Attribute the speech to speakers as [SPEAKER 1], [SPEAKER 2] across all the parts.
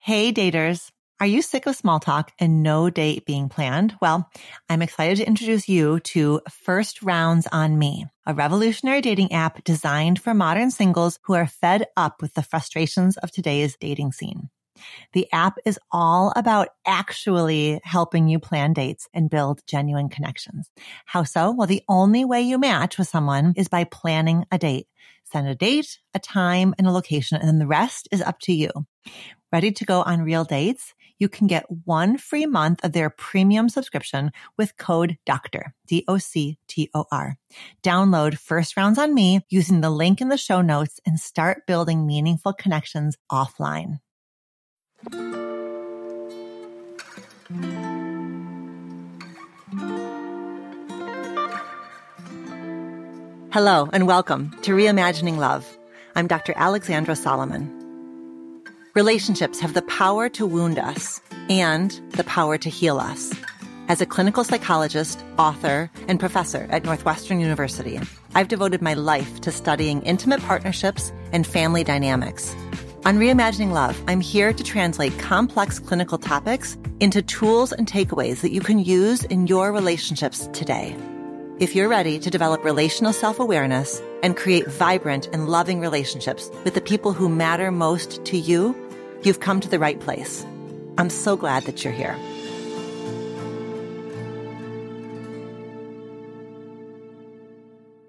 [SPEAKER 1] Hey, daters. Are you sick of small talk and no date being planned? Well, I'm excited to introduce you to First Rounds on Me, a revolutionary dating app designed for modern singles who are fed up with the frustrations of today's dating scene. The app is all about actually helping you plan dates and build genuine connections. How so? Well, the only way you match with someone is by planning a date. Send a date, a time, and a location, and then the rest is up to you. Ready to go on real dates? You can get one free month of their premium subscription with code DOCTOR, D-O-C-T-O-R. Download First Rounds on Me using the link in the show notes and start building meaningful connections offline. Hello and welcome to Reimagining Love. I'm Dr. Alexandra Solomon. Relationships have the power to wound us and the power to heal us. As a clinical psychologist, author, and professor at Northwestern University, I've devoted my life to studying intimate partnerships and family dynamics. On Reimagining Love, I'm here to translate complex clinical topics into tools and takeaways that you can use in your relationships today. If you're ready to develop relational self awareness and create vibrant and loving relationships with the people who matter most to you, You've come to the right place. I'm so glad that you're here.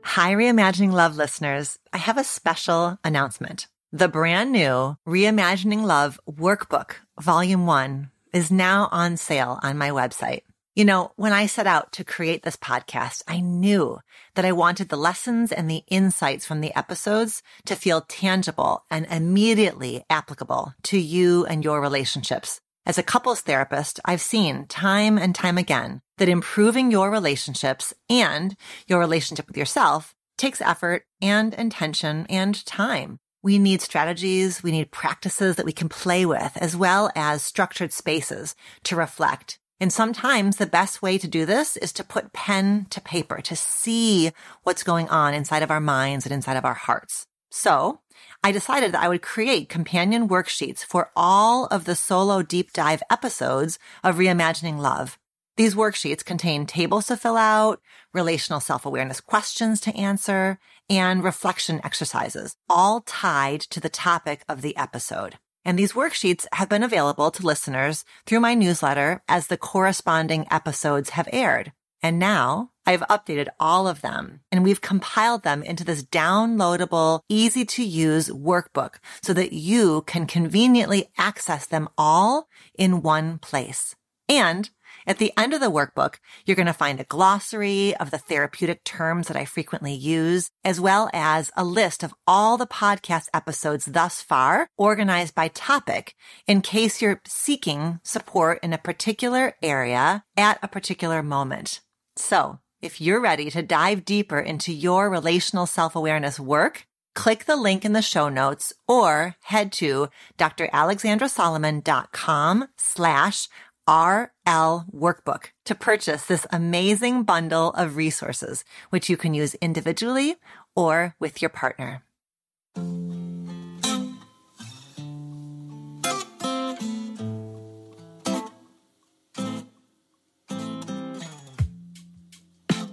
[SPEAKER 1] Hi, Reimagining Love listeners. I have a special announcement. The brand new Reimagining Love Workbook, Volume 1, is now on sale on my website. You know, when I set out to create this podcast, I knew that I wanted the lessons and the insights from the episodes to feel tangible and immediately applicable to you and your relationships. As a couples therapist, I've seen time and time again that improving your relationships and your relationship with yourself takes effort and intention and time. We need strategies. We need practices that we can play with as well as structured spaces to reflect and sometimes the best way to do this is to put pen to paper, to see what's going on inside of our minds and inside of our hearts. So I decided that I would create companion worksheets for all of the solo deep dive episodes of Reimagining Love. These worksheets contain tables to fill out, relational self-awareness questions to answer, and reflection exercises, all tied to the topic of the episode. And these worksheets have been available to listeners through my newsletter as the corresponding episodes have aired. And now I've updated all of them and we've compiled them into this downloadable, easy to use workbook so that you can conveniently access them all in one place. And at the end of the workbook, you're going to find a glossary of the therapeutic terms that I frequently use, as well as a list of all the podcast episodes thus far organized by topic in case you're seeking support in a particular area at a particular moment. So if you're ready to dive deeper into your relational self-awareness work, click the link in the show notes or head to dralexandrasolomon.com slash RL Workbook to purchase this amazing bundle of resources, which you can use individually or with your partner.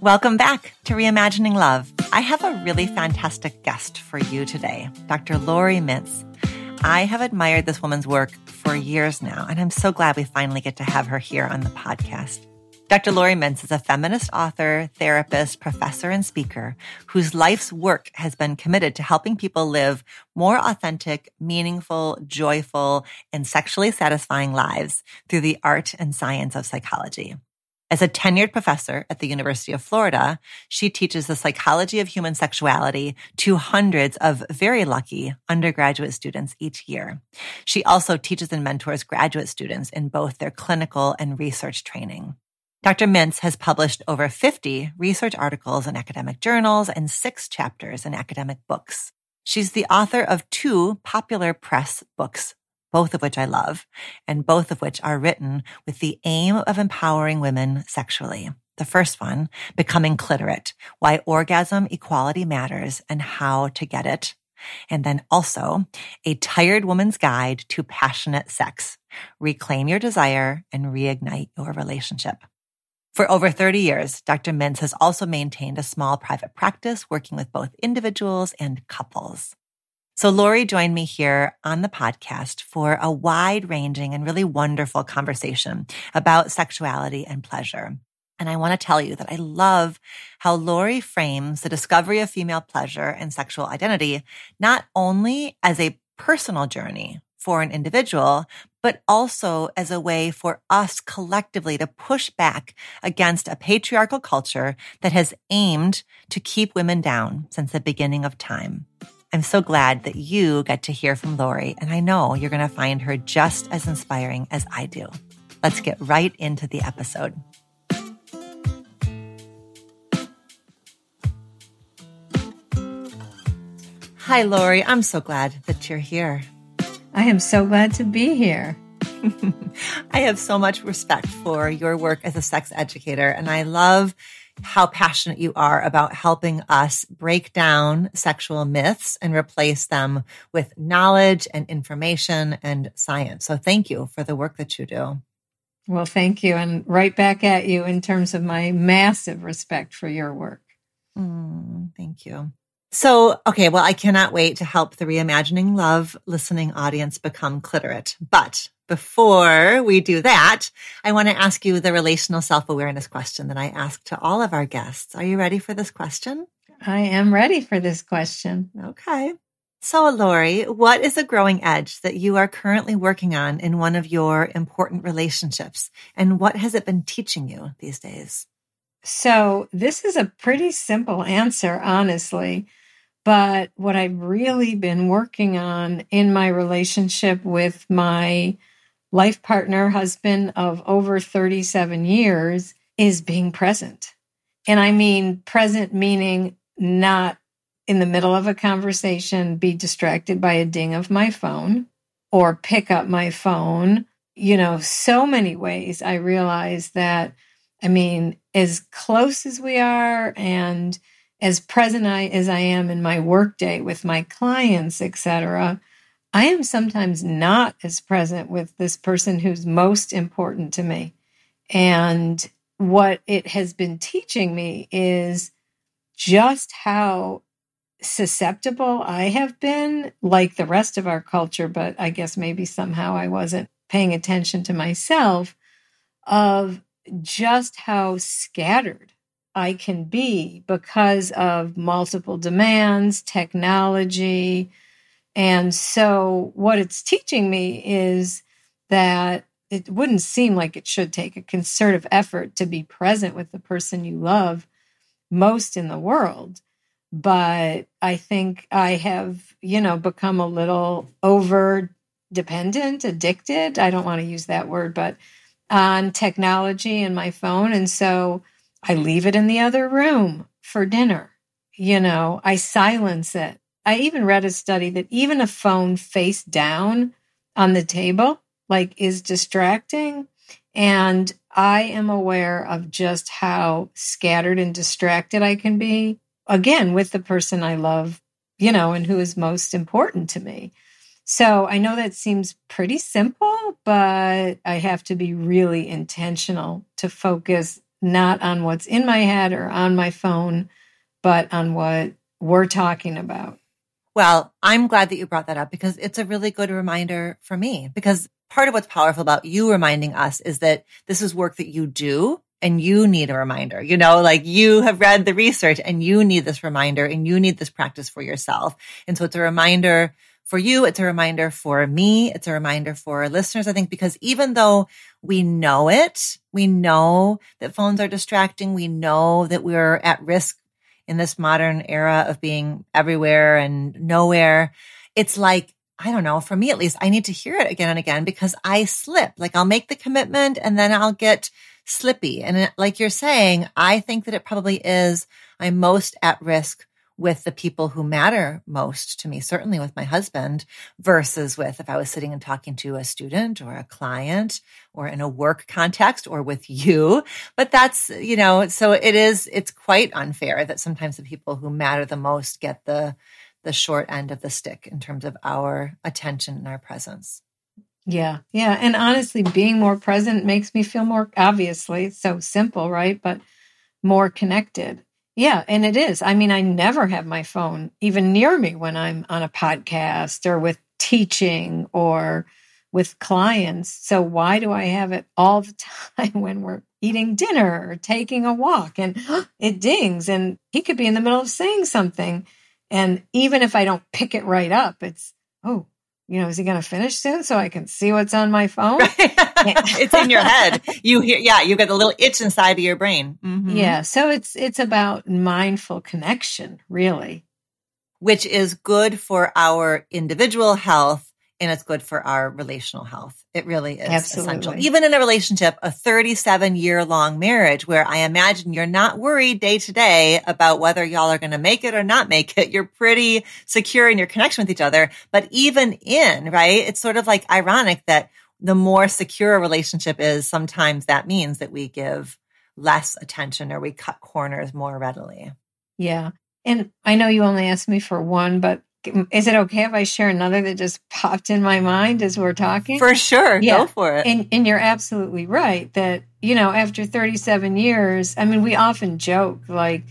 [SPEAKER 1] Welcome back to Reimagining Love. I have a really fantastic guest for you today, Dr. Laurie Mintz. I have admired this woman's work for years now, and I'm so glad we finally get to have her here on the podcast. Dr. Laurie Mintz is a feminist author, therapist, professor, and speaker whose life's work has been committed to helping people live more authentic, meaningful, joyful, and sexually satisfying lives through the art and science of psychology. As a tenured professor at the University of Florida, she teaches the psychology of human sexuality to hundreds of very lucky undergraduate students each year. She also teaches and mentors graduate students in both their clinical and research training. Dr. Mintz has published over 50 research articles in academic journals and six chapters in academic books. She's the author of two popular press books both of which I love, and both of which are written with the aim of empowering women sexually. The first one, Becoming Cliterate, Why Orgasm Equality Matters and How to Get It. And then also a tired woman's guide to passionate sex. Reclaim your desire and reignite your relationship. For over 30 years, Dr. Mintz has also maintained a small private practice working with both individuals and couples. So Laurie joined me here on the podcast for a wide ranging and really wonderful conversation about sexuality and pleasure. And I want to tell you that I love how Laurie frames the discovery of female pleasure and sexual identity, not only as a personal journey for an individual, but also as a way for us collectively to push back against a patriarchal culture that has aimed to keep women down since the beginning of time. I'm so glad that you get to hear from Laurie, and I know you're going to find her just as inspiring as I do. Let's get right into the episode. Hi, Laurie. I'm so glad that you're here.
[SPEAKER 2] I am so glad to be here.
[SPEAKER 1] I have so much respect for your work as a sex educator, and I love how passionate you are about helping us break down sexual myths and replace them with knowledge and information and science. So, thank you for the work that you do.
[SPEAKER 2] Well, thank you. And right back at you in terms of my massive respect for your work.
[SPEAKER 1] Mm, thank you. So, okay, well, I cannot wait to help the Reimagining Love listening audience become cliterate. But before we do that, I want to ask you the relational self awareness question that I ask to all of our guests. Are you ready for this question?
[SPEAKER 2] I am ready for this question.
[SPEAKER 1] Okay. So, Laurie, what is a growing edge that you are currently working on in one of your important relationships? And what has it been teaching you these days?
[SPEAKER 2] So, this is a pretty simple answer, honestly. But what I've really been working on in my relationship with my life partner, husband of over 37 years, is being present. And I mean present, meaning not in the middle of a conversation, be distracted by a ding of my phone or pick up my phone. You know, so many ways I realize that, I mean, as close as we are and as present I, as I am in my workday with my clients, etc., I am sometimes not as present with this person who's most important to me. And what it has been teaching me is just how susceptible I have been, like the rest of our culture, but I guess maybe somehow I wasn't paying attention to myself, of just how scattered I can be because of multiple demands, technology. And so, what it's teaching me is that it wouldn't seem like it should take a concerted effort to be present with the person you love most in the world. But I think I have, you know, become a little over dependent, addicted. I don't want to use that word, but on technology and my phone. And so, I leave it in the other room for dinner. You know, I silence it. I even read a study that even a phone face down on the table, like, is distracting. And I am aware of just how scattered and distracted I can be, again, with the person I love, you know, and who is most important to me. So I know that seems pretty simple, but I have to be really intentional to focus not on what's in my head or on my phone, but on what we're talking about.
[SPEAKER 1] Well, I'm glad that you brought that up because it's a really good reminder for me. Because part of what's powerful about you reminding us is that this is work that you do and you need a reminder. You know, like you have read the research and you need this reminder and you need this practice for yourself. And so it's a reminder for you. It's a reminder for me. It's a reminder for listeners, I think, because even though we know it, we know that phones are distracting. We know that we're at risk in this modern era of being everywhere and nowhere. It's like, I don't know, for me at least, I need to hear it again and again because I slip. Like I'll make the commitment and then I'll get slippy. And like you're saying, I think that it probably is I'm most at risk with the people who matter most to me, certainly with my husband, versus with if I was sitting and talking to a student or a client or in a work context or with you. But that's, you know, so it is, it's quite unfair that sometimes the people who matter the most get the, the short end of the stick in terms of our attention and our presence.
[SPEAKER 2] Yeah. Yeah. And honestly, being more present makes me feel more, obviously, so simple, right? But more connected. Yeah. And it is. I mean, I never have my phone even near me when I'm on a podcast or with teaching or with clients. So why do I have it all the time when we're eating dinner or taking a walk and it dings and he could be in the middle of saying something. And even if I don't pick it right up, it's, oh, you know, is he going to finish soon so I can see what's on my phone?
[SPEAKER 1] it's in your head. You hear, yeah, you get a little itch inside of your brain.
[SPEAKER 2] Mm-hmm. Yeah. So it's, it's about mindful connection, really.
[SPEAKER 1] Which is good for our individual health and it's good for our relational health. It really is Absolutely. essential. Even in a relationship, a 37 year long marriage where I imagine you're not worried day to day about whether y'all are going to make it or not make it. You're pretty secure in your connection with each other. But even in, right? It's sort of like ironic that the more secure a relationship is, sometimes that means that we give less attention or we cut corners more readily.
[SPEAKER 2] Yeah. And I know you only asked me for one, but is it okay if I share another that just popped in my mind as we're talking?
[SPEAKER 1] For sure. Yeah. Go for it.
[SPEAKER 2] And, and you're absolutely right that, you know, after 37 years, I mean, we often joke like,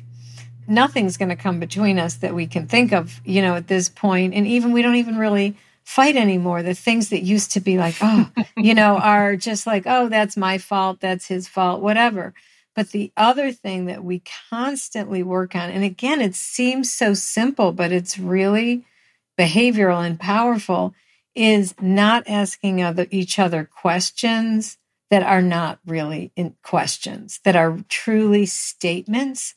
[SPEAKER 2] nothing's going to come between us that we can think of, you know, at this point. And even we don't even really fight anymore. The things that used to be like, oh, you know, are just like, oh, that's my fault, that's his fault, whatever. But the other thing that we constantly work on, and again, it seems so simple, but it's really behavioral and powerful, is not asking other, each other questions that are not really questions, that are truly statements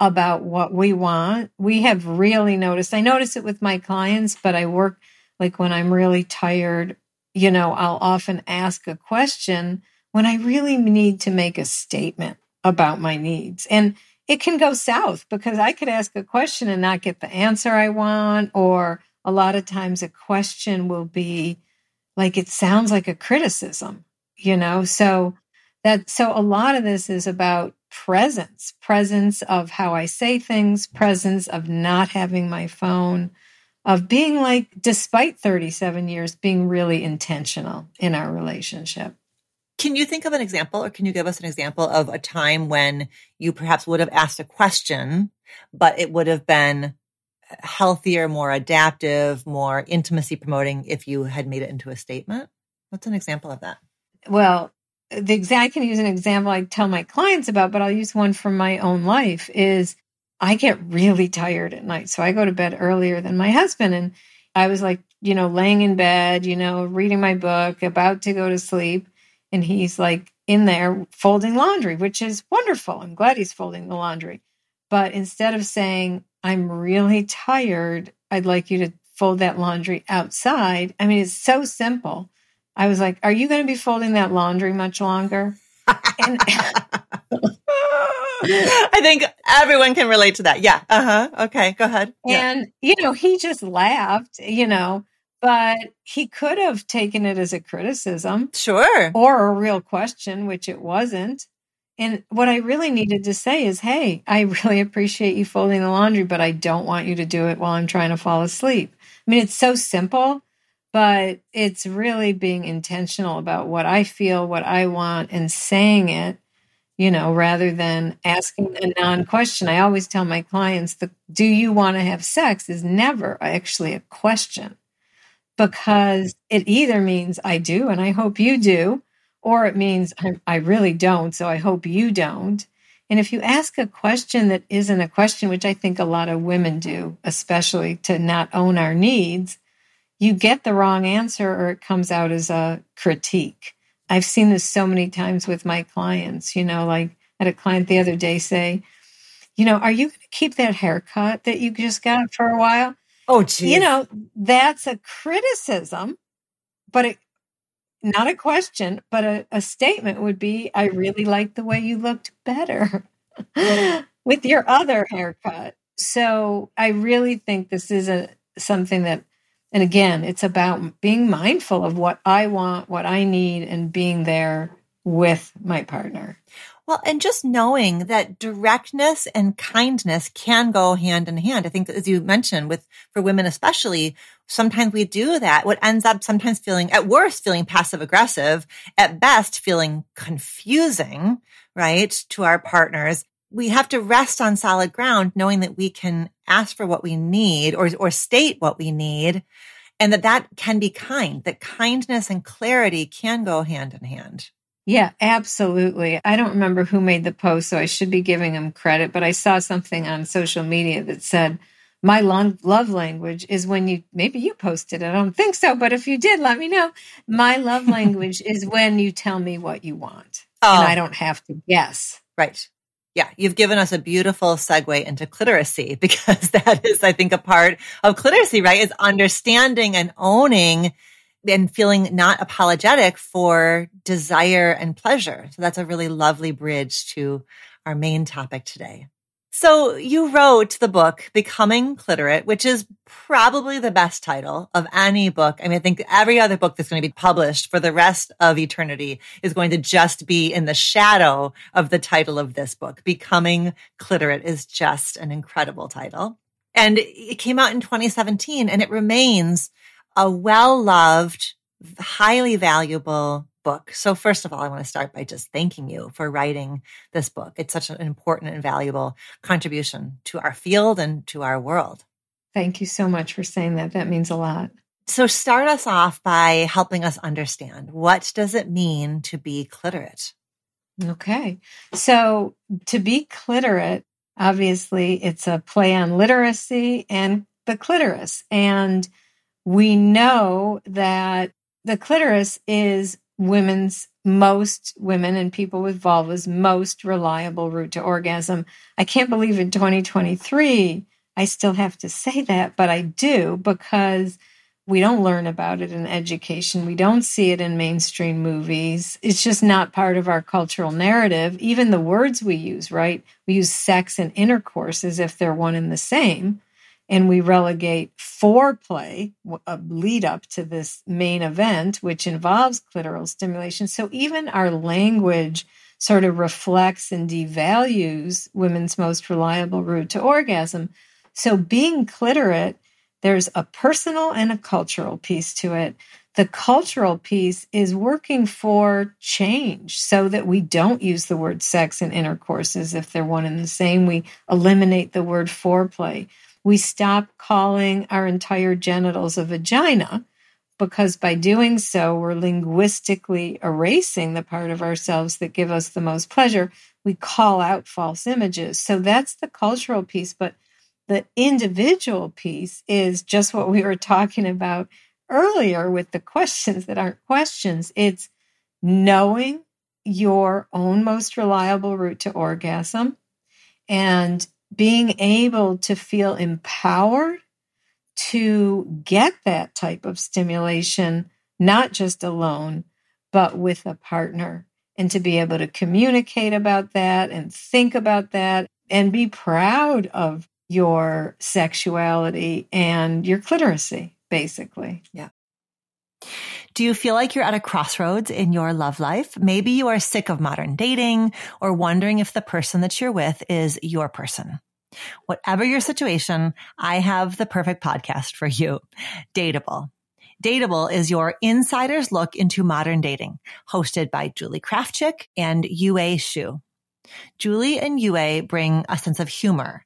[SPEAKER 2] about what we want. We have really noticed, I notice it with my clients, but I work like when I'm really tired, you know, I'll often ask a question when I really need to make a statement about my needs. And it can go south because I could ask a question and not get the answer I want. Or a lot of times a question will be like, it sounds like a criticism, you know? So that, so a lot of this is about presence, presence of how I say things, presence of not having my phone, of being like, despite 37 years, being really intentional in our relationship.
[SPEAKER 1] Can you think of an example or can you give us an example of a time when you perhaps would have asked a question, but it would have been healthier, more adaptive, more intimacy promoting if you had made it into a statement? What's an example of that?
[SPEAKER 2] Well, the exact I can use an example I tell my clients about, but I'll use one from my own life is I get really tired at night. So I go to bed earlier than my husband and I was like, you know, laying in bed, you know, reading my book, about to go to sleep and he's like in there folding laundry, which is wonderful. I'm glad he's folding the laundry. But instead of saying, I'm really tired, I'd like you to fold that laundry outside. I mean, it's so simple. I was like, Are you going to be folding that laundry much longer?
[SPEAKER 1] And I think everyone can relate to that. Yeah. Uh huh. Okay. Go ahead.
[SPEAKER 2] And, yeah. you know, he just laughed, you know, but he could have taken it as a criticism.
[SPEAKER 1] Sure.
[SPEAKER 2] Or a real question, which it wasn't. And what I really needed to say is, hey, I really appreciate you folding the laundry, but I don't want you to do it while I'm trying to fall asleep. I mean, it's so simple, but it's really being intentional about what I feel, what I want, and saying it, you know, rather than asking a non question. I always tell my clients the do you want to have sex is never actually a question because it either means I do and I hope you do, or it means I, I, really don't, so I hope you don't. And if you ask a question that isn't a question, which I think a lot of women do, especially to not own our needs, you get the wrong answer or it comes out as a critique. I've seen this so many times with my clients, you know, like I had a client the other day say, you know, are you going to keep that haircut that you just got for a while?
[SPEAKER 1] Oh, geez.
[SPEAKER 2] You know, that's a criticism, but it, not a question, but a, a statement would be I really like the way you looked better with your other haircut. So I really think this is a something that and again, it's about being mindful of what I want, what I need, and being there with my partner.
[SPEAKER 1] Well, and just knowing that directness and kindness can go hand in hand. I think as you mentioned with, for women especially, sometimes we do that. What ends up sometimes feeling, at worst, feeling passive aggressive, at best, feeling confusing, right? To our partners. We have to rest on solid ground, knowing that we can ask for what we need or, or state what we need and that that can be kind, that kindness and clarity can go hand in hand.
[SPEAKER 2] Yeah, absolutely. I don't remember who made the post, so I should be giving him credit, but I saw something on social media that said, my love language is when you maybe you posted it. I don't think so, but if you did, let me know. My love language is when you tell me what you want. Oh. And I oh. don't have to guess.
[SPEAKER 1] Right. Yeah, you've given us a beautiful segue into cliteracy because that is, I think, a part of cliteracy, right? Is understanding and owning and feeling not apologetic for desire and pleasure. So that's a really lovely bridge to our main topic today. So you wrote the book Becoming Cliterate, which is probably the best title of any book. I mean, I think every other book that's going to be published for the rest of eternity is going to just be in the shadow of the title of this book. Becoming Cliterate is just an incredible title. And it came out in 2017 and it remains a well loved, highly valuable book. So first of all, I want to start by just thanking you for writing this book. It's such an important and valuable contribution to our field and to our world.
[SPEAKER 2] Thank you so much for saying that. That means a lot.
[SPEAKER 1] So start us off by helping us understand what does it mean to be cliterate?
[SPEAKER 2] Okay. So to be cliterate, obviously it's a play on literacy and the clitoris. And we know that the clitoris is women's most women and people with vulvas most reliable route to orgasm. I can't believe in 2023 I still have to say that, but I do because we don't learn about it in education. We don't see it in mainstream movies. It's just not part of our cultural narrative. Even the words we use, right? We use sex and intercourse as if they're one and the same and we relegate foreplay, a lead up to this main event, which involves clitoral stimulation. So even our language sort of reflects and devalues women's most reliable route to orgasm. So being cliterate, there's a personal and a cultural piece to it. The cultural piece is working for change so that we don't use the word sex and intercourse as if they're one and the same. We eliminate the word foreplay we stop calling our entire genitals a vagina because by doing so, we're linguistically erasing the part of ourselves that give us the most pleasure. We call out false images. So that's the cultural piece. But the individual piece is just what we were talking about earlier with the questions that aren't questions. It's knowing your own most reliable route to orgasm and being able to feel empowered to get that type of stimulation, not just alone, but with a partner, and to be able to communicate about that and think about that and be proud of your sexuality and your cliteracy, basically.
[SPEAKER 1] Yeah. Do you feel like you're at a crossroads in your love life? Maybe you are sick of modern dating or wondering if the person that you're with is your person. Whatever your situation, I have the perfect podcast for you. Dateable. Dateable is your insider's look into modern dating, hosted by Julie Krafchick and Yue Xu. Julie and Yue bring a sense of humor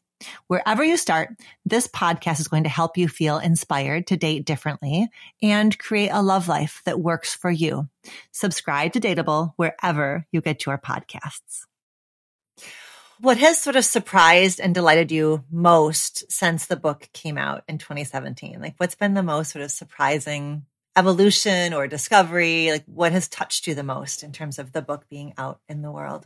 [SPEAKER 1] Wherever you start, this podcast is going to help you feel inspired to date differently and create a love life that works for you. Subscribe to Dateable wherever you get your podcasts. What has sort of surprised and delighted you most since the book came out in 2017? Like, what's been the most sort of surprising evolution or discovery? Like, what has touched you the most in terms of the book being out in the world?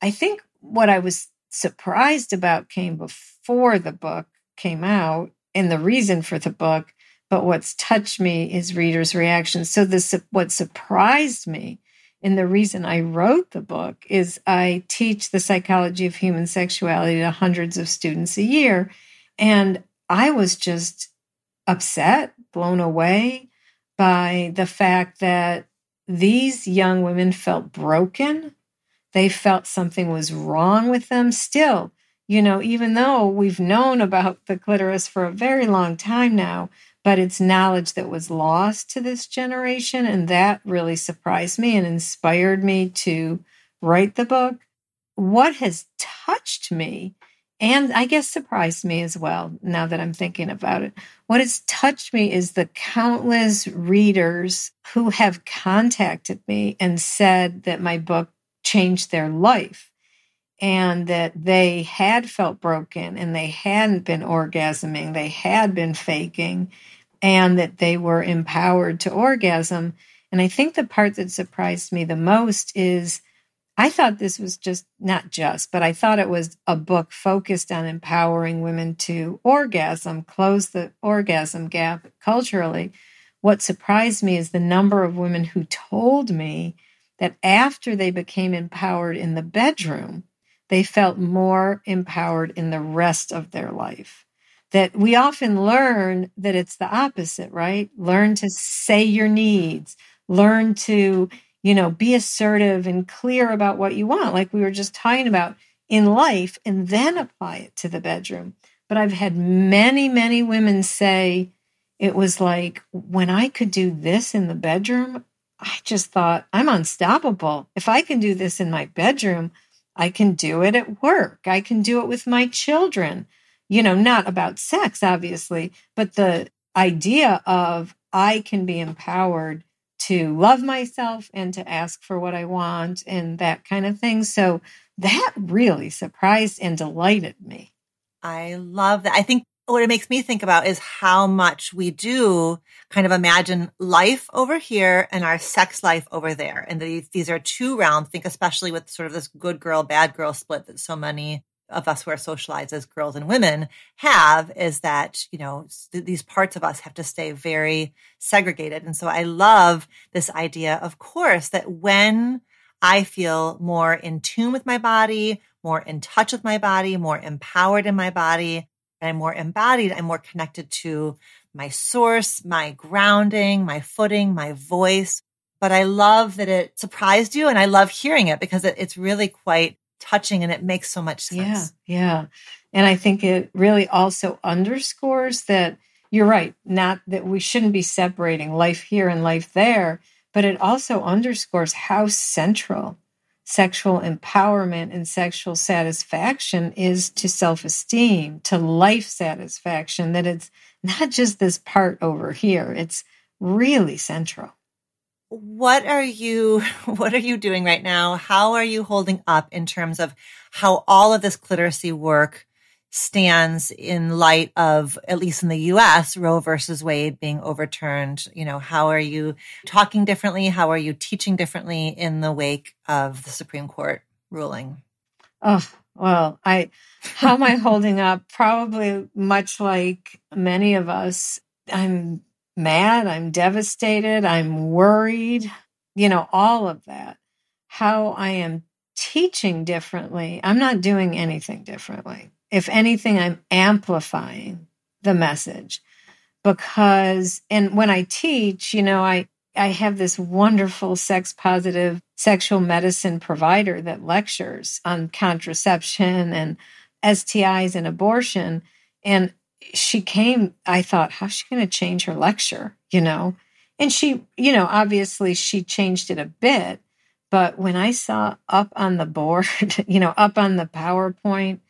[SPEAKER 2] I think what I was surprised about came before the book came out and the reason for the book, but what's touched me is readers' reactions. So this what surprised me and the reason I wrote the book is I teach the psychology of human sexuality to hundreds of students a year. And I was just upset, blown away by the fact that these young women felt broken. They felt something was wrong with them. Still, you know, even though we've known about the clitoris for a very long time now, but it's knowledge that was lost to this generation. And that really surprised me and inspired me to write the book. What has touched me, and I guess surprised me as well, now that I'm thinking about it, what has touched me is the countless readers who have contacted me and said that my book changed their life and that they had felt broken and they hadn't been orgasming, they had been faking, and that they were empowered to orgasm. And I think the part that surprised me the most is I thought this was just not just, but I thought it was a book focused on empowering women to orgasm, close the orgasm gap culturally. What surprised me is the number of women who told me that after they became empowered in the bedroom, they felt more empowered in the rest of their life. That we often learn that it's the opposite, right? Learn to say your needs, learn to, you know, be assertive and clear about what you want, like we were just talking about in life, and then apply it to the bedroom. But I've had many, many women say it was like when I could do this in the bedroom, I just thought, I'm unstoppable. If I can do this in my bedroom, I can do it at work. I can do it with my children. You know, not about sex, obviously, but the idea of I can be empowered to love myself and to ask for what I want and that kind of thing. So that really surprised and delighted me.
[SPEAKER 1] I love that. I think what it makes me think about is how much we do kind of imagine life over here and our sex life over there. And these, these are two realms. Think especially with sort of this good girl, bad girl split that so many of us who are socialized as girls and women have is that, you know, these parts of us have to stay very segregated. And so I love this idea, of course, that when I feel more in tune with my body, more in touch with my body, more empowered in my body, I'm more embodied. I'm more connected to my source, my grounding, my footing, my voice. But I love that it surprised you and I love hearing it because it, it's really quite touching and it makes so much
[SPEAKER 2] sense. Yeah. Yeah. And I think it really also underscores that you're right, not that we shouldn't be separating life here and life there, but it also underscores how central sexual empowerment and sexual satisfaction is to self esteem, to life satisfaction, that it's not just this part over here, it's really central.
[SPEAKER 1] What are you what are you doing right now? How are you holding up in terms of how all of this literacy work stands in light of, at least in the US, Roe versus Wade being overturned? You know, how are you talking differently? How are you teaching differently in the wake of the Supreme Court ruling?
[SPEAKER 2] Oh, well, I, how am I holding up? Probably much like many of us. I'm mad. I'm devastated. I'm worried. You know, all of that. How I am teaching differently. I'm not doing anything differently if anything, I'm amplifying the message because, and when I teach, you know, I, I have this wonderful sex positive sexual medicine provider that lectures on contraception and STIs and abortion. And she came, I thought, how's she going to change her lecture? You know, and she, you know, obviously she changed it a bit. But when I saw up on the board, you know, up on the PowerPoint,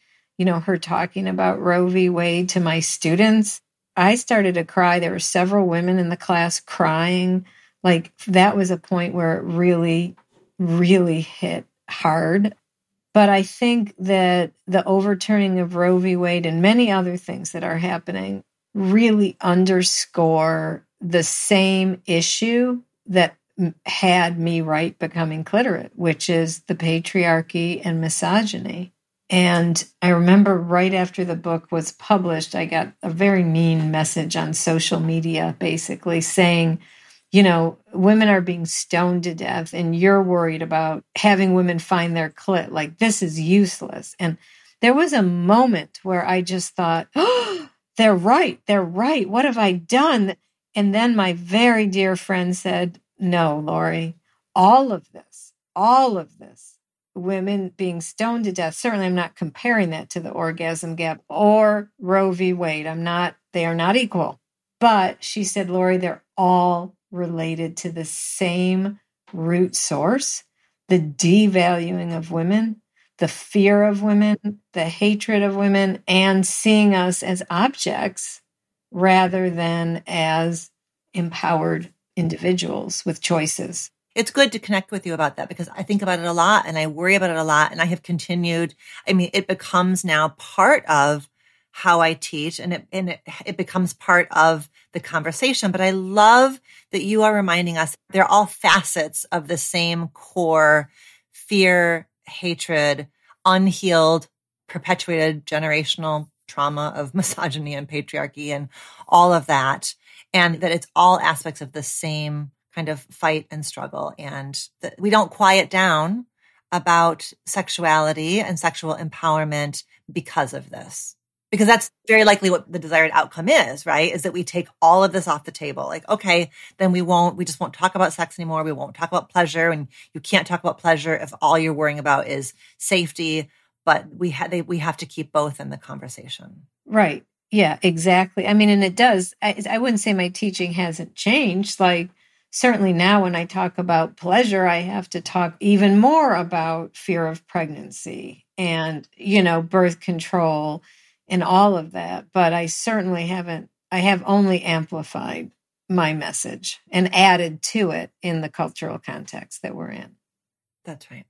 [SPEAKER 2] you know, her talking about Roe v. Wade to my students, I started to cry. There were several women in the class crying. Like that was a point where it really, really hit hard. But I think that the overturning of Roe v. Wade and many other things that are happening really underscore the same issue that had me right becoming cliterate, which is the patriarchy and misogyny And I remember right after the book was published, I got a very mean message on social media basically saying, you know, women are being stoned to death and you're worried about having women find their clit. Like, this is useless. And there was a moment where I just thought, oh, they're right. They're right. What have I done? And then my very dear friend said, no, Laurie, all of this, all of this, women being stoned to death, certainly I'm not comparing that to the orgasm gap or Roe v. Wade. I'm not, they are not equal. But she said, Laurie, they're all related to the same root source the devaluing of women, the fear of women, the hatred of women, and seeing us as objects rather than as empowered individuals with choices.
[SPEAKER 1] It's good to connect with you about that because I think about it a lot and I worry about it a lot. And I have continued. I mean, it becomes now part of how I teach and it, and it, it becomes part of the conversation. But I love that you are reminding us they're all facets of the same core fear, hatred, unhealed, perpetuated generational trauma of misogyny and patriarchy and all of that. And that it's all aspects of the same kind of fight and struggle. And that we don't quiet down about sexuality and sexual empowerment because of this because that's very likely what the desired outcome is, right? Is that we take all of this off the table. Like, okay, then we won't, we just won't talk about sex anymore. We won't talk about pleasure. And you can't talk about pleasure if all you're worrying about is safety. But we have, we have to keep both in the conversation.
[SPEAKER 2] Right. Yeah, exactly. I mean, and it does. I, I wouldn't say my teaching hasn't changed. Like, certainly now when I talk about pleasure, I have to talk even more about fear of pregnancy and, you know, birth control and all of that, but I certainly haven't, I have only amplified my message and added to it in the cultural context that we're in.
[SPEAKER 1] That's right.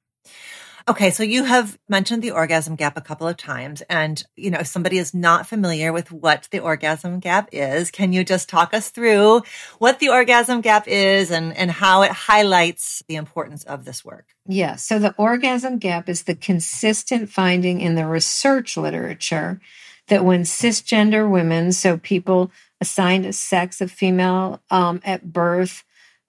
[SPEAKER 1] Okay, so you have mentioned the orgasm gap a couple of times. And, you know, if somebody is not familiar with what the orgasm gap is, can you just talk us through what the orgasm gap is and, and how it highlights the importance of this work?
[SPEAKER 2] Yeah, so the orgasm gap is the consistent finding in the research literature that when cisgender women, so people assigned a sex of female um, at birth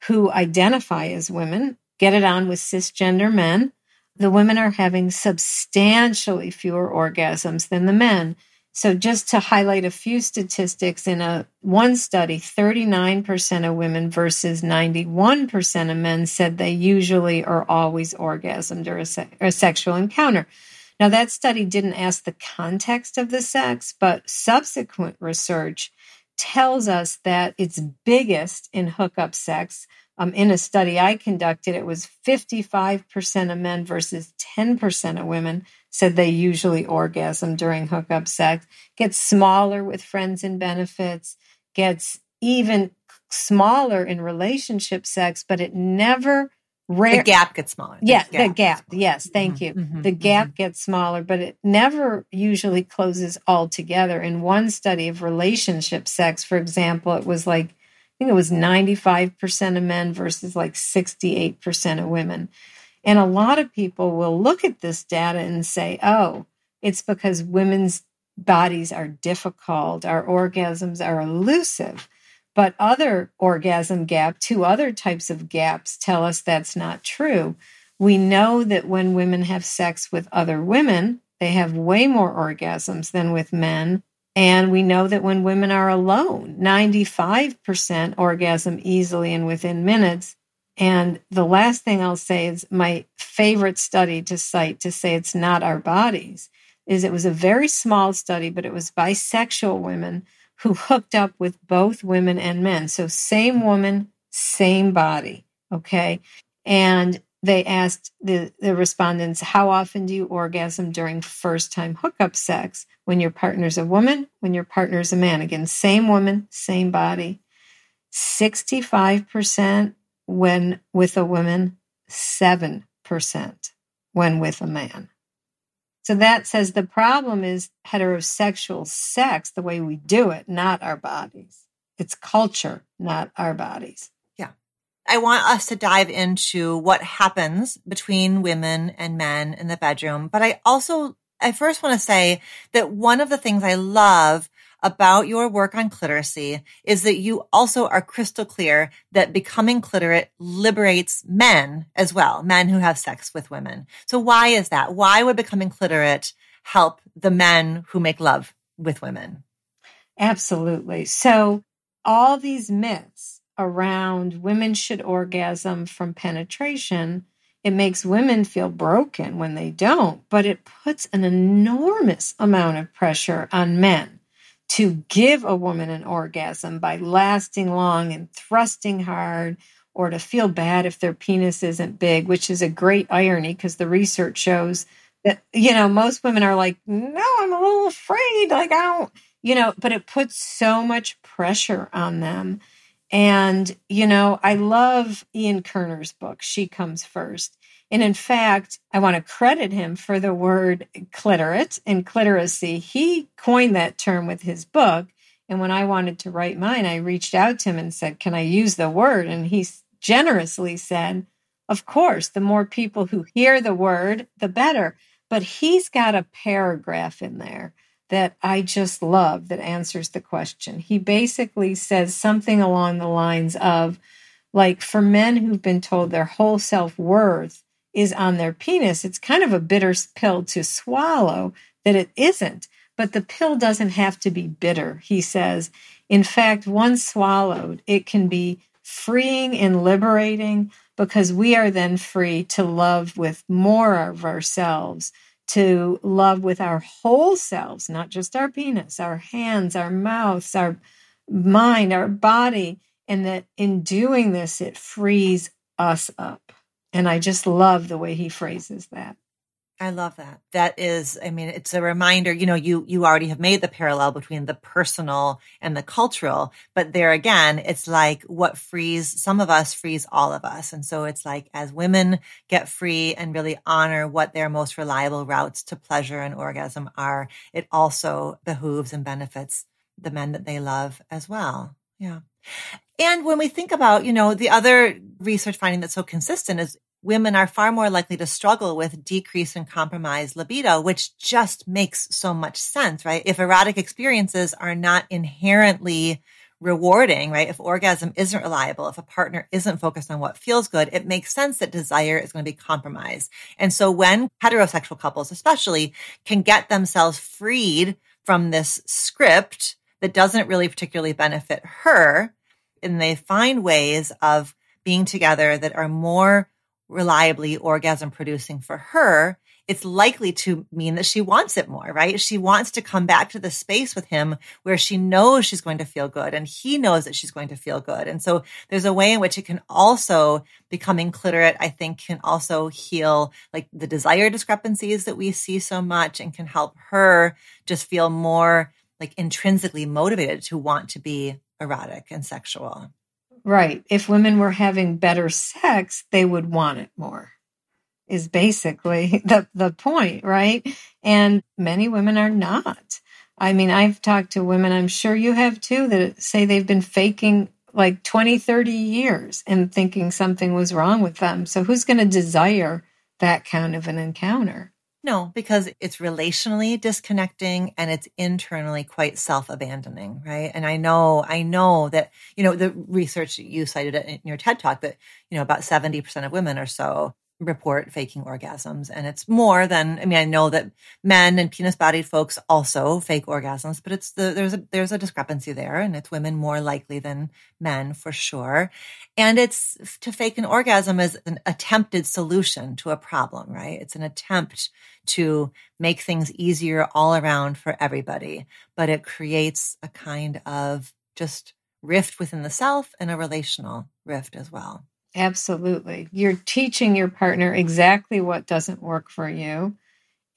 [SPEAKER 2] who identify as women, get it on with cisgender men, the women are having substantially fewer orgasms than the men. So just to highlight a few statistics in a one study, 39% of women versus 91% of men said they usually or always orgasmed during a, se- a sexual encounter. Now, that study didn't ask the context of the sex, but subsequent research tells us that it's biggest in hookup sex. Um, in a study I conducted, it was 55% of men versus 10% of women said they usually orgasm during hookup sex. Gets smaller with friends and benefits, gets even smaller in relationship sex, but it never
[SPEAKER 1] rare the gap gets smaller.
[SPEAKER 2] Yeah, the gap. Yes, thank mm-hmm, you. Mm-hmm, the gap mm-hmm. gets smaller, but it never usually closes altogether. In one study of relationship sex, for example, it was like think it was 95% of men versus like 68% of women. And a lot of people will look at this data and say, "Oh, it's because women's bodies are difficult, our orgasms are elusive." But other orgasm gap, two other types of gaps tell us that's not true. We know that when women have sex with other women, they have way more orgasms than with men. And we know that when women are alone, 95% orgasm easily and within minutes. And the last thing I'll say is my favorite study to cite to say it's not our bodies is it was a very small study, but it was bisexual women who hooked up with both women and men. So, same woman, same body. Okay. And they asked the, the respondents, How often do you orgasm during first time hookup sex? When your partner's a woman, when your partner's a man. Again, same woman, same body. 65% when with a woman, 7% when with a man. So that says the problem is heterosexual sex, the way we do it, not our bodies. It's culture, not our bodies.
[SPEAKER 1] I want us to dive into what happens between women and men in the bedroom, but I also I first want to say that one of the things I love about your work on cliteracy is that you also are crystal clear that becoming cliterate liberates men as well, men who have sex with women. So why is that? Why would becoming cliterate help the men who make love with women?
[SPEAKER 2] Absolutely. So all these myths around women should orgasm from penetration it makes women feel broken when they don't, but it puts an enormous amount of pressure on men to give a woman an orgasm by lasting long and thrusting hard or to feel bad if their penis isn't big, which is a great irony because the research shows that, you know, most women are like, no, I'm a little afraid. Like, I don't, you know, but it puts so much pressure on them. And, you know, I love Ian Kerner's book, She Comes First. And in fact, I want to credit him for the word cliterate and cliteracy. He coined that term with his book. And when I wanted to write mine, I reached out to him and said, Can I use the word? And he generously said, Of course, the more people who hear the word, the better. But he's got a paragraph in there that I just love that answers the question. He basically says something along the lines of, like, for men who've been told their whole self worth is on their penis, it's kind of a bitter pill to swallow that it isn't. But the pill doesn't have to be bitter, he says. In fact, once swallowed, it can be freeing and liberating because we are then free to love with more of ourselves, to love with our whole selves, not just our penis, our hands, our mouths, our mind, our body. And that in doing this, it frees us up. And I just love the way he phrases that.
[SPEAKER 1] I love that. That is, I mean, it's a reminder, you know, you, you already have made the parallel between the personal and the cultural, but there again, it's like what frees some of us frees all of us. And so it's like as women get free and really honor what their most reliable routes to pleasure and orgasm are, it also behooves and benefits the men that they love as well. Yeah. And when we think about, you know, the other research finding that's so consistent is women are far more likely to struggle with decrease and compromised libido, which just makes so much sense, right? If erotic experiences are not inherently rewarding, right? If orgasm isn't reliable, if a partner isn't focused on what feels good, it makes sense that desire is going to be compromised. And so when heterosexual couples, especially, can get themselves freed from this script that doesn't really particularly benefit her, and they find ways of being together that are more reliably orgasm producing for her, it's likely to mean that she wants it more, right? She wants to come back to the space with him where she knows she's going to feel good and he knows that she's going to feel good. And so there's a way in which it can also becoming cliterate, I think can also heal like the desire discrepancies that we see so much and can help her just feel more like intrinsically motivated to want to be erotic and sexual.
[SPEAKER 2] Right. If women were having better sex, they would want it more. Is basically the the point, right? And many women are not. I mean, I've talked to women, I'm sure you have too, that say they've been faking like 20, 30 years and thinking something was wrong with them. So who's going to desire that kind of an encounter?
[SPEAKER 1] No, because it's relationally disconnecting and it's internally quite self-abandoning, right? And I know, I know that, you know, the research you cited in your TED talk that, you know, about 70% of women or so report faking orgasms. And it's more than, I mean, I know that men and penis bodied folks also fake orgasms, but it's the, there's a, there's a discrepancy there and it's women more likely than men for sure. And it's to fake an orgasm is an attempted solution to a problem, right? It's an attempt to make things easier all around for everybody, but it creates a kind of just rift within the self and a relational rift as well.
[SPEAKER 2] Absolutely. You're teaching your partner exactly what doesn't work for you.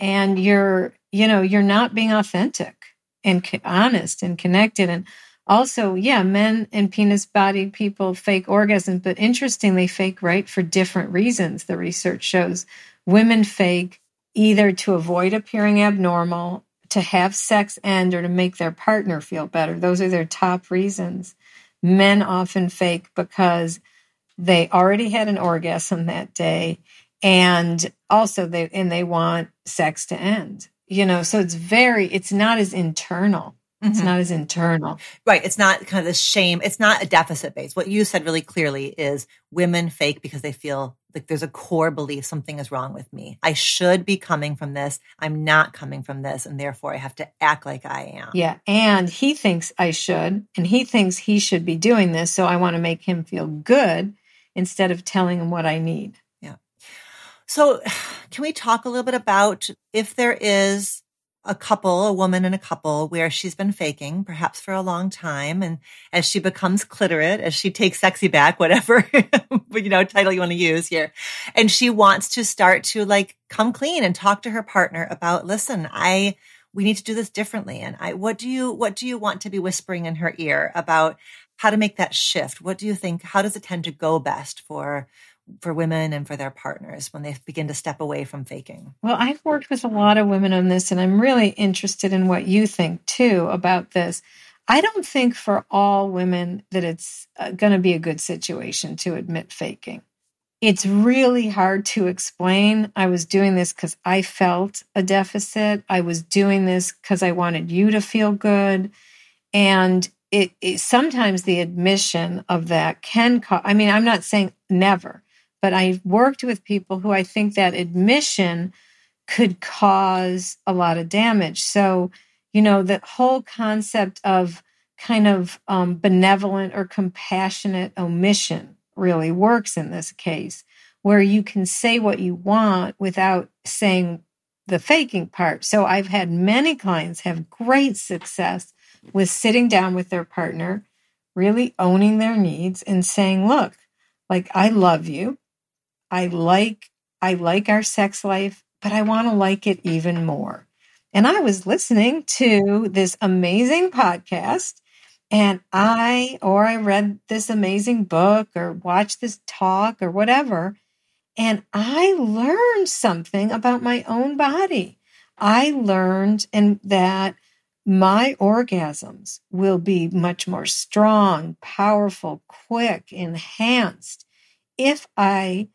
[SPEAKER 2] And you're, you know, you're not being authentic and honest and connected. And also, yeah, men and penis bodied people fake orgasms, but interestingly, fake right for different reasons. The research shows women fake either to avoid appearing abnormal, to have sex end, or to make their partner feel better. Those are their top reasons. Men often fake because they already had an orgasm that day and also they and they want sex to end you know, so it's very, it's not as internal. It's
[SPEAKER 1] Mhm.
[SPEAKER 2] not as internal.
[SPEAKER 1] Right. It's not kind of the shame. It's not a deficit base. What you said really clearly is women fake because they feel like there's a core belief something is wrong with me. I should be coming from this. I'm not coming from this. And therefore I have to act like I am.
[SPEAKER 2] Yeah. And he thinks I should, and he thinks he should be doing this. So I want to make him feel good instead of telling them what I need. Yeah.
[SPEAKER 1] So, can we talk a little bit about if there is a couple, a woman and a couple, where she's been faking, perhaps for a long time, and as she becomes cliterate, as she takes sexy back, whatever but you know title you want to use here, and she wants to start to like come clean and talk to her partner about, listen, I we need to do this differently, and I what do you what do you want to be whispering in her ear about how to make that shift? What do you think? How does it tend to go best for for women and for their partners when they begin to step away from faking.
[SPEAKER 2] Well, I've worked with a lot of women on this, and I'm really interested in what you think too about this. I don't think for all women that it's uh, going to be a good situation to admit faking. It's really hard to explain. I was doing this because I felt a deficit. I was doing this because I wanted you to feel good. And it, it sometimes the admission of that can cause, I mean, I'm not saying never, but I've worked with people who I think that admission could cause a lot of damage. So, you know, the whole concept of kind of um, benevolent or compassionate omission really works in this case, where you can say what you want without saying the faking part. So, I've had many clients have great success with sitting down with their partner, really owning their needs and saying, look, like, I love you. I like I like our sex life, but I want to like it even more. And I was listening to this amazing podcast and I or I read this amazing book or watched this talk or whatever and I learned something about my own body. I learned and that my orgasms will be much more strong, powerful, quick, enhanced if I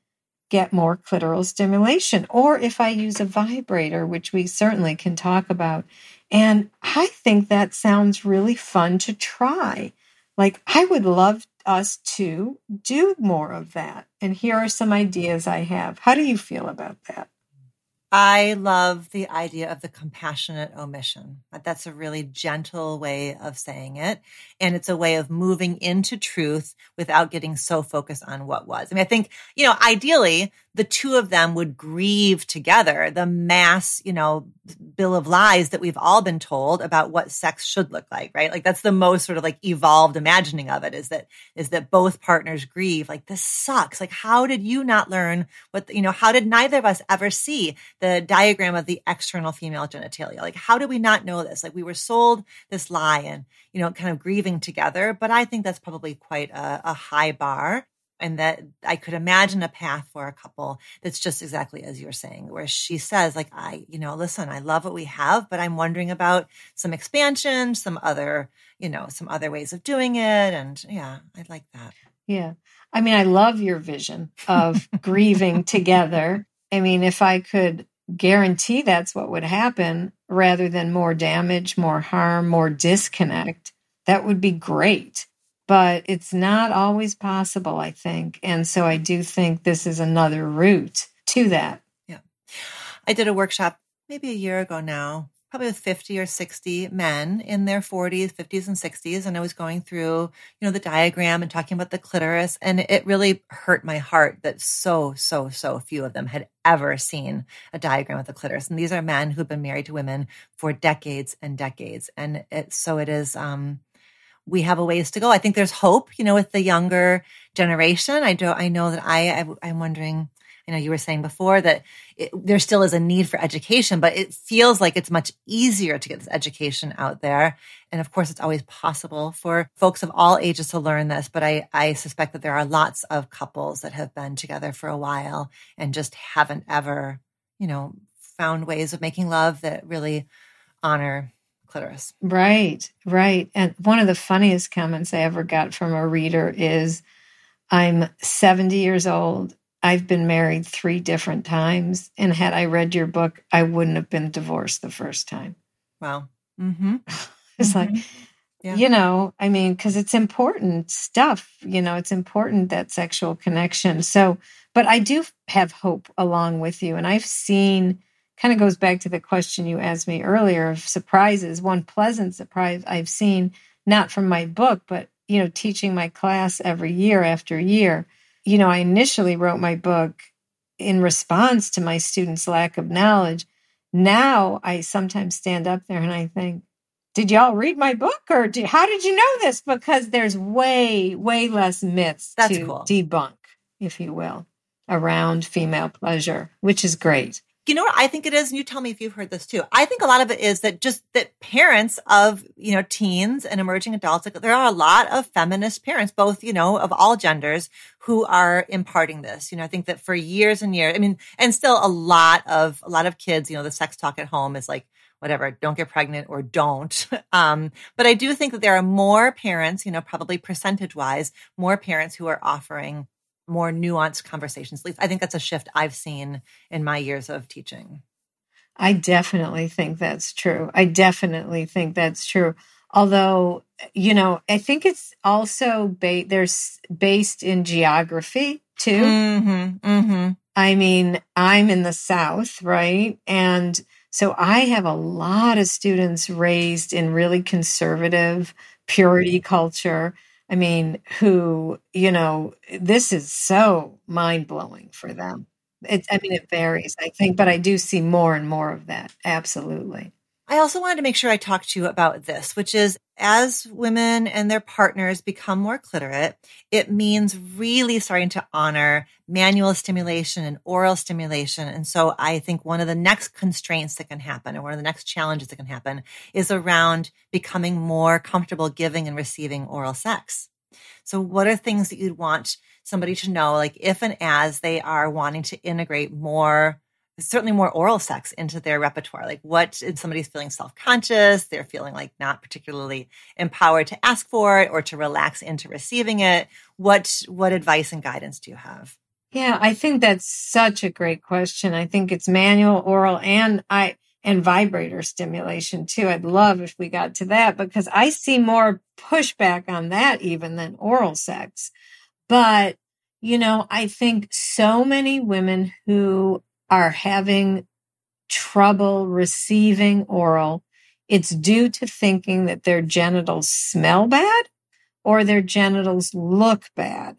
[SPEAKER 2] get more clitoral stimulation or if I use a vibrator, which we certainly can talk about. And I think that sounds really fun to try. Like, I would love us to do more of that. And here are some ideas I have. How do you feel about that?
[SPEAKER 1] I love the idea of the compassionate omission. That's a really gentle way of saying it. And it's a way of moving into truth without getting so focused on what was. I mean, I think, you know, ideally, the two of them would grieve together the mass, you know, bill of lies that we've all been told about what sex should look like, right? Like that's the most sort of like evolved imagining of it is that, is that both partners grieve. Like this sucks. Like, how did you not learn what, you know, how did neither of us ever see the diagram of the external female genitalia? Like, how did we not know this? Like we were sold this lie and, you know, kind of grieving together. But I think that's probably quite a, a high bar and that I could imagine a path for a couple that's just exactly as you're saying, where she says, like, I, you know, listen, I love what we have, but I'm wondering about some expansion, some other, you know, some other ways of doing it. And yeah, I like that.
[SPEAKER 2] Yeah. I mean, I love your vision of grieving together. I mean, if I could guarantee that's what would happen rather than more damage, more harm, more disconnect, that would be great but it's not always possible, I think. And so I do think this is another route to that.
[SPEAKER 1] Yeah. I did a workshop maybe a year ago now, probably with 50 or 60 men in their 40s, 50s, and 60s. And I was going through, you know, the diagram and talking about the clitoris. And it really hurt my heart that so, so, so few of them had ever seen a diagram of the clitoris. And these are men who've been married to women for decades and decades. And it, so it is, um, we have a ways to go. I think there's hope, you know, with the younger generation. I do. I know that I, I am wondering. I know you were saying before that it, there still is a need for education, but it feels like it's much easier to get this education out there. And of course, it's always possible for folks of all ages to learn this. But I, I suspect that there are lots of couples that have been together for a while and just haven't ever, you know, found ways of making love that really honor clitoris.
[SPEAKER 2] Right, right. And one of the funniest comments I ever got from a reader is I'm 70 years old I've been married three different times. And had I read your book, I wouldn't have been divorced the first time.
[SPEAKER 1] Wow. Mm-hmm.
[SPEAKER 2] it's mm-hmm. like, yeah. you know, I mean, because it's important stuff, you know, it's important that sexual connection. So, but I do have hope along with you. And I've seen, kind of goes back to the question you asked me earlier of surprises. One pleasant surprise I've seen, not from my book, but, you know, teaching my class every year after year. You know, I initially wrote my book in response to my students' lack of knowledge. Now I sometimes stand up there and I think, did y'all read my book or did, how did you know this? Because there's way, way less myths
[SPEAKER 1] That's
[SPEAKER 2] to
[SPEAKER 1] cool.
[SPEAKER 2] debunk, if you will, around female pleasure, which is great.
[SPEAKER 1] You know what I think it is? And you tell me if you've heard this too. I think a lot of it is that just that parents of, you know, teens and emerging adults, there are a lot of feminist parents, both, you know, of all genders who are imparting this. You know, I think that for years and years, I mean, and still a lot of, a lot of kids, you know, the sex talk at home is like, whatever, don't get pregnant or don't. Um, but I do think that there are more parents, you know, probably percentage wise, more parents who are offering more nuanced conversations. At least I think that's a shift I've seen in my years of teaching.
[SPEAKER 2] I definitely think that's true. I definitely think that's true. Although, you know, I think it's also ba- there's based in geography too.
[SPEAKER 1] Mm-hmm, mm-hmm.
[SPEAKER 2] I mean, I'm in the South, right? And so I have a lot of students raised in really conservative purity culture I mean, who, you know, this is so mind blowing for them. It, I mean, it varies, I think, but I do see more and more of that. Absolutely.
[SPEAKER 1] I also wanted to make sure I talked to you about this, which is as women and their partners become more cliterate, it means really starting to honor manual stimulation and oral stimulation. And so I think one of the next constraints that can happen or one of the next challenges that can happen is around becoming more comfortable giving and receiving oral sex. So what are things that you'd want somebody to know, like if and as they are wanting to integrate more certainly more oral sex into their repertoire. Like what if somebody's feeling self-conscious, they're feeling like not particularly empowered to ask for it or to relax into receiving it. What what advice and guidance do you have?
[SPEAKER 2] Yeah, I think that's such a great question. I think it's manual, oral, and I and vibrator stimulation too. I'd love if we got to that because I see more pushback on that even than oral sex. But you know, I think so many women who are having trouble receiving oral, it's due to thinking that their genitals smell bad or their genitals look bad.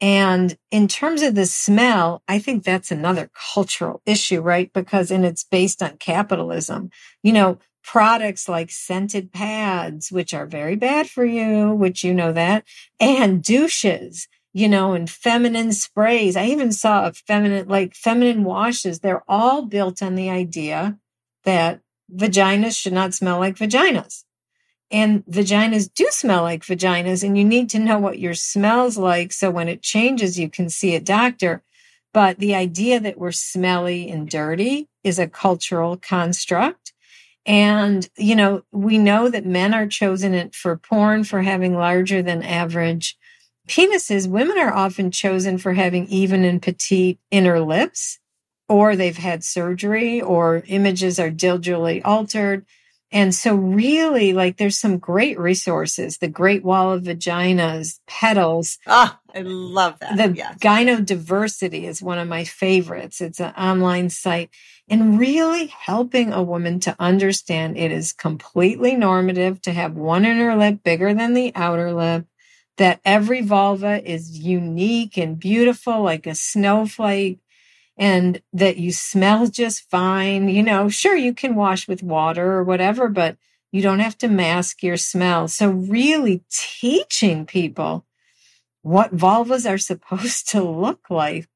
[SPEAKER 2] And in terms of the smell, I think that's another cultural issue, right? Because, and it's based on capitalism. You know, products like scented pads, which are very bad for you, which you know that, and douches you know, and feminine sprays. I even saw a feminine, like feminine washes. They're all built on the idea that vaginas should not smell like vaginas. And vaginas do smell like vaginas, and you need to know what your smells like. So when it changes, you can see a doctor. But the idea that we're smelly and dirty is a cultural construct. And, you know, we know that men are chosen for porn for having larger than average penises, women are often chosen for having even and petite inner lips, or they've had surgery, or images are digitally altered. And so, really, like, there's some great resources. The Great Wall of Vaginas, Petals.
[SPEAKER 1] Ah, I love that.
[SPEAKER 2] The yes. Gynodiversity is one of my favorites. It's an online site and really helping a woman to understand it is completely normative to have one inner lip bigger than the outer lip that every vulva is unique and beautiful, like a snowflake, and that you smell just fine. You know, sure, you can wash with water or whatever, but you don't have to mask your smell. So, really teaching people what vulvas are supposed to look like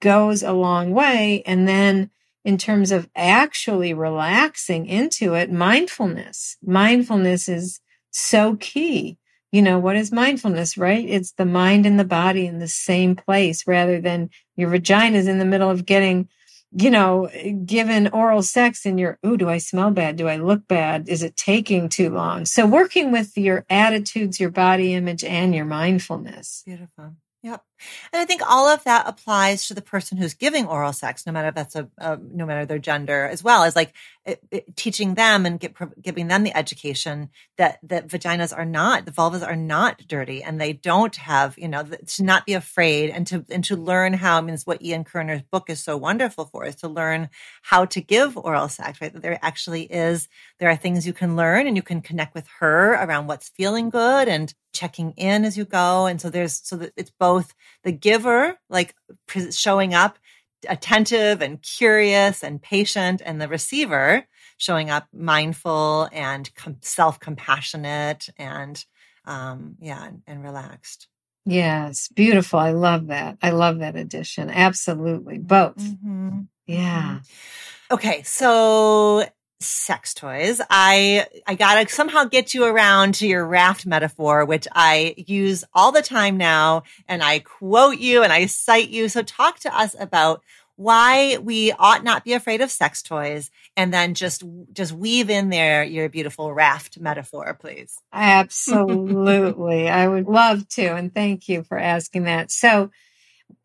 [SPEAKER 2] goes a long way. And then, in terms of actually relaxing into it, mindfulness. Mindfulness is so key you know, what is mindfulness, right? It's the mind and the body in the same place rather than your vagina is in the middle of getting, you know, given oral sex and you're, oh, do I smell bad? Do I look bad? Is it taking too long? So working with your attitudes, your body image and your mindfulness.
[SPEAKER 1] Beautiful. Yep. And I think all of that applies to the person who's giving oral sex, no matter if that's a, a no matter their gender as well as like it, it, teaching them and get, giving them the education that, that vaginas are not, the vulvas are not dirty and they don't have, you know, to not be afraid and to, and to learn how, I mean, it's what Ian Kerner's book is so wonderful for is to learn how to give oral sex, right? That there actually is, there are things you can learn and you can connect with her around what's feeling good and checking in as you go. And so there's, so that it's both the giver, like showing up attentive and curious and patient, and the receiver showing up mindful and self compassionate and, um, yeah, and, and relaxed.
[SPEAKER 2] Yes, beautiful. I love that. I love that addition. Absolutely. Both. Mm-hmm. Yeah.
[SPEAKER 1] Mm-hmm. Okay. So sex toys. I I gotta somehow get you around to your raft metaphor, which I use all the time now, and I quote you and I cite you. So talk to us about why we ought not be afraid of sex toys and then just just weave in there your beautiful raft metaphor please
[SPEAKER 2] absolutely i would love to and thank you for asking that so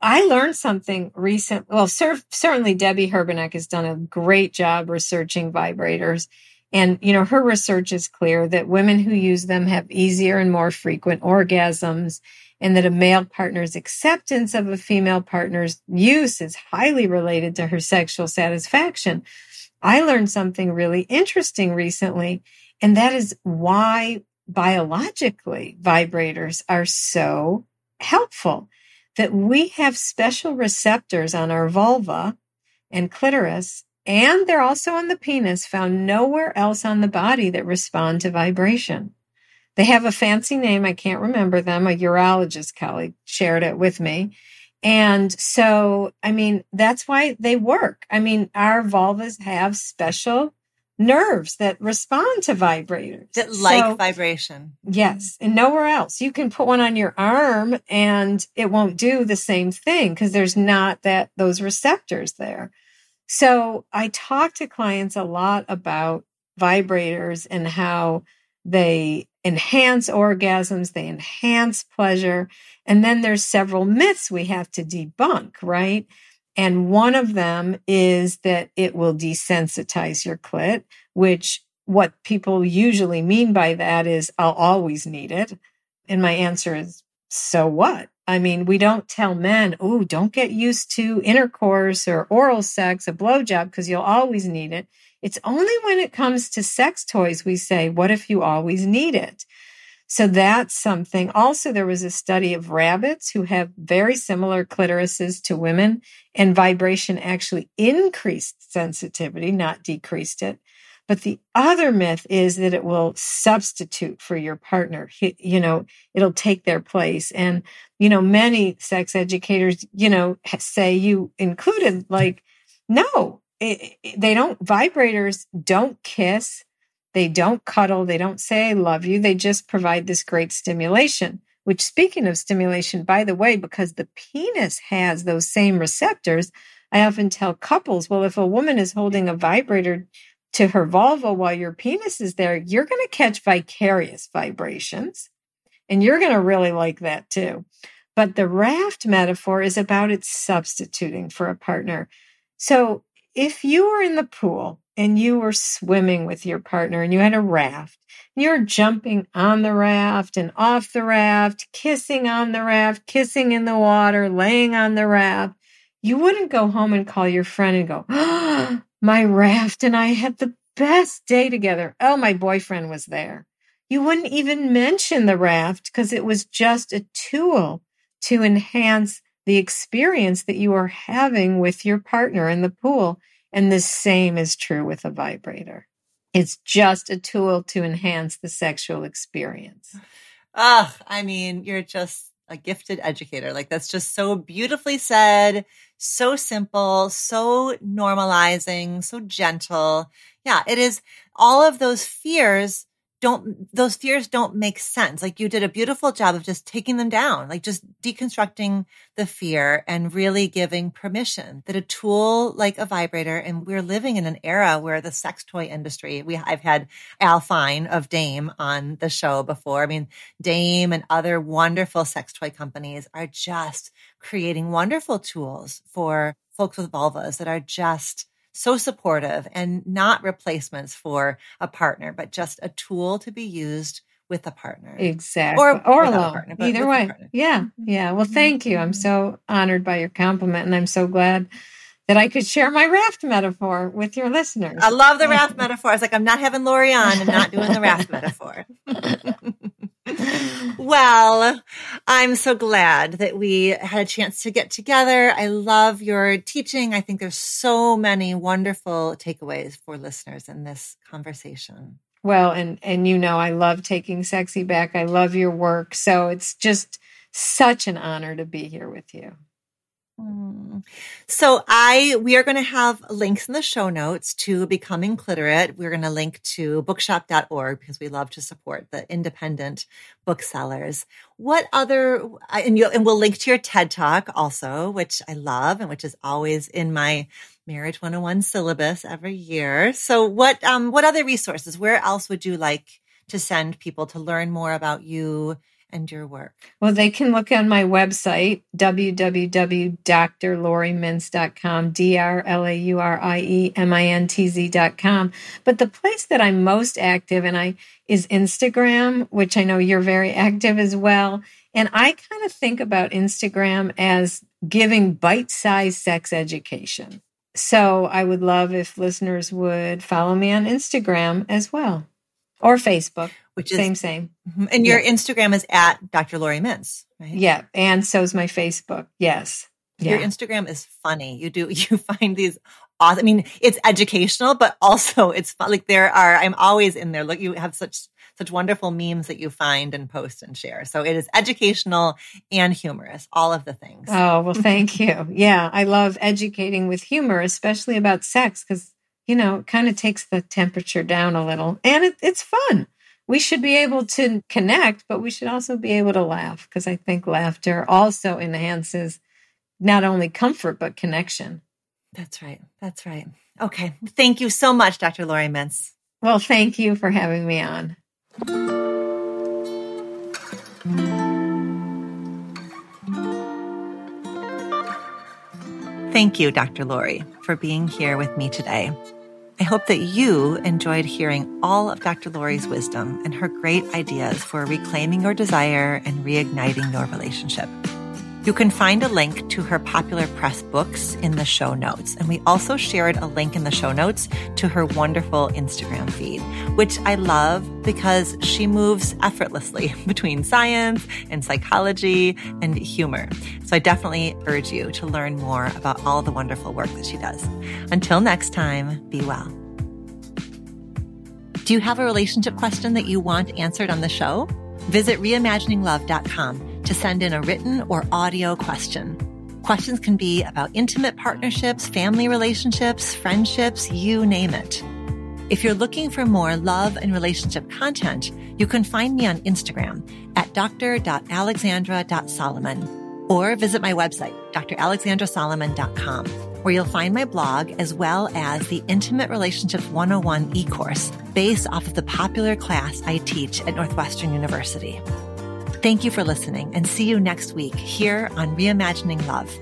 [SPEAKER 2] I learned something recent. Well, cer- certainly Debby Herbenick has done a great job researching vibrators. And, you know, her research is clear that women who use them have easier and more frequent orgasms and that a male partner's acceptance of a female partner's use is highly related to her sexual satisfaction. I learned something really interesting recently, and that is why biologically vibrators are so helpful that we have special receptors on our vulva and clitoris, and they're also on the penis, found nowhere else on the body that respond to vibration. They have a fancy name. I can't remember them. A urologist colleague shared it with me. And so, I mean, that's why they work. I mean, our vulvas have special nerves that respond to vibrators.
[SPEAKER 1] That like so, vibration.
[SPEAKER 2] Yes. Mm-hmm. And nowhere else. You can put one on your arm and it won't do the same thing because there's not that those receptors there. So I talk to clients a lot about vibrators and how they enhance orgasms, they enhance pleasure. And then there's several myths we have to debunk, right? And one of them is that it will desensitize your clit, which what people usually mean by that is I'll always need it. And my answer is, so what? I mean, we don't tell men, oh, don't get used to intercourse or oral sex, a blowjob, because you'll always need it. It's only when it comes to sex toys we say, what if you always need it? So that's something. Also, there was a study of rabbits who have very similar clitorises to women, and vibration actually increased sensitivity, not decreased it. But the other myth is that it will substitute for your partner. You know, it'll take their place. And, you know, many sex educators, you know, say you included, like, no, it, they don't, vibrators don't kiss they don't cuddle. They don't say, I love you. They just provide this great stimulation. Which, speaking of stimulation, by the way, because the penis has those same receptors, I often tell couples, well, if a woman is holding a vibrator to her vulva while your penis is there, you're going to catch vicarious vibrations. And you're going to really like that too. But the raft metaphor is about it substituting for a partner. So if you were in the pool and you were swimming with your partner and you had a raft, and you're jumping on the raft and off the raft, kissing on the raft, kissing in the water, laying on the raft, you wouldn't go home and call your friend and go, oh, my raft and I had the best day together. Oh, my boyfriend was there. You wouldn't even mention the raft because it was just a tool to enhance the experience that you are having with your partner in the pool. And the same is true with a vibrator. It's just a tool to enhance the sexual experience.
[SPEAKER 1] Ah, I mean, you're just a gifted educator. Like that's just so beautifully said, so simple, so normalizing, so gentle. Yeah, it is all of those fears don't, those fears don't make sense. Like you did a beautiful job of just taking them down, like just deconstructing the fear and really giving permission that a tool like a vibrator, and we're living in an era where the sex toy industry, we, I've had Al Fine of Dame on the show before. I mean, Dame and other wonderful sex toy companies are just creating wonderful tools for folks with vulvas that are just so supportive and not replacements for a partner, but just a tool to be used with a partner.
[SPEAKER 2] Exactly. Or, or alone. Partner, Either way. Yeah. Mm-hmm. Yeah. Well, mm-hmm. thank you. I'm mm-hmm. so honored by your compliment and I'm so glad that I could share my raft metaphor with your listeners.
[SPEAKER 1] I love the raft metaphor. I was like, I'm not having Laurie on and not doing the raft metaphor. well, I'm so glad that we had a chance to get together. I love your teaching. I think there's so many wonderful takeaways for listeners in this conversation.
[SPEAKER 2] Well, and and you know I love taking sexy back. I love your work. So it's just such an honor to be here with you.
[SPEAKER 1] Mm. So I, we are going to have links in the show notes to Becoming Cliterate. We're going to link to bookshop.org because we love to support the independent booksellers. What other, and you, and we'll link to your TED talk also, which I love and which is always in my marriage 101 syllabus every year. So what, um, what other resources, where else would you like to send people to learn more about you and your work?
[SPEAKER 2] Well, they can look on my website, www.drlauriemintz.com, D R L A U R I E M I N T Z.com. But the place that I'm most active and I is Instagram, which I know you're very active as well. And I kind of think about Instagram as giving bite sized sex education. So I would love if listeners would follow me on Instagram as well or Facebook which is same, same.
[SPEAKER 1] Mm-hmm. And your yeah. Instagram is at Dr. Laurie Mintz, right?
[SPEAKER 2] Yeah. And so is my Facebook. Yes.
[SPEAKER 1] Yeah. Your Instagram is funny. You do, you find these awesome. I mean, it's educational, but also it's fun. Like there are, I'm always in there. Look, you have such, such wonderful memes that you find and post and share. So it is educational and humorous, all of the things.
[SPEAKER 2] Oh, well, thank you. Yeah. I love educating with humor, especially about sex, because, you know, it kind of takes the temperature down a little and it, it's fun we should be able to connect, but we should also be able to laugh because I think laughter also enhances not only comfort, but connection.
[SPEAKER 1] That's right. That's right. Okay. Thank you so much, Dr. Laurie Mintz.
[SPEAKER 2] Well, thank you for having me on.
[SPEAKER 1] Thank you, Dr. Laurie, for being here with me today. I hope that you enjoyed hearing all of Dr. Laurie's wisdom and her great ideas for reclaiming your desire and reigniting your relationship. You can find a link to her popular press books in the show notes. And we also shared a link in the show notes to her wonderful Instagram feed, which I love because she moves effortlessly between science and psychology and humor. So I definitely urge you to learn more about all the wonderful work that she does. Until next time, be well. Do you have a relationship question that you want answered on the show? Visit reimagininglove.com to send in a written or audio question. Questions can be about intimate partnerships, family relationships, friendships, you name it. If you're looking for more love and relationship content, you can find me on Instagram at dr.alexandra.solomon or visit my website, dralexandrasolomon.com, where you'll find my blog as well as the Intimate Relationships 101 e-course based off of the popular class I teach at Northwestern University. Thank you for listening and see you next week here on Reimagining Love.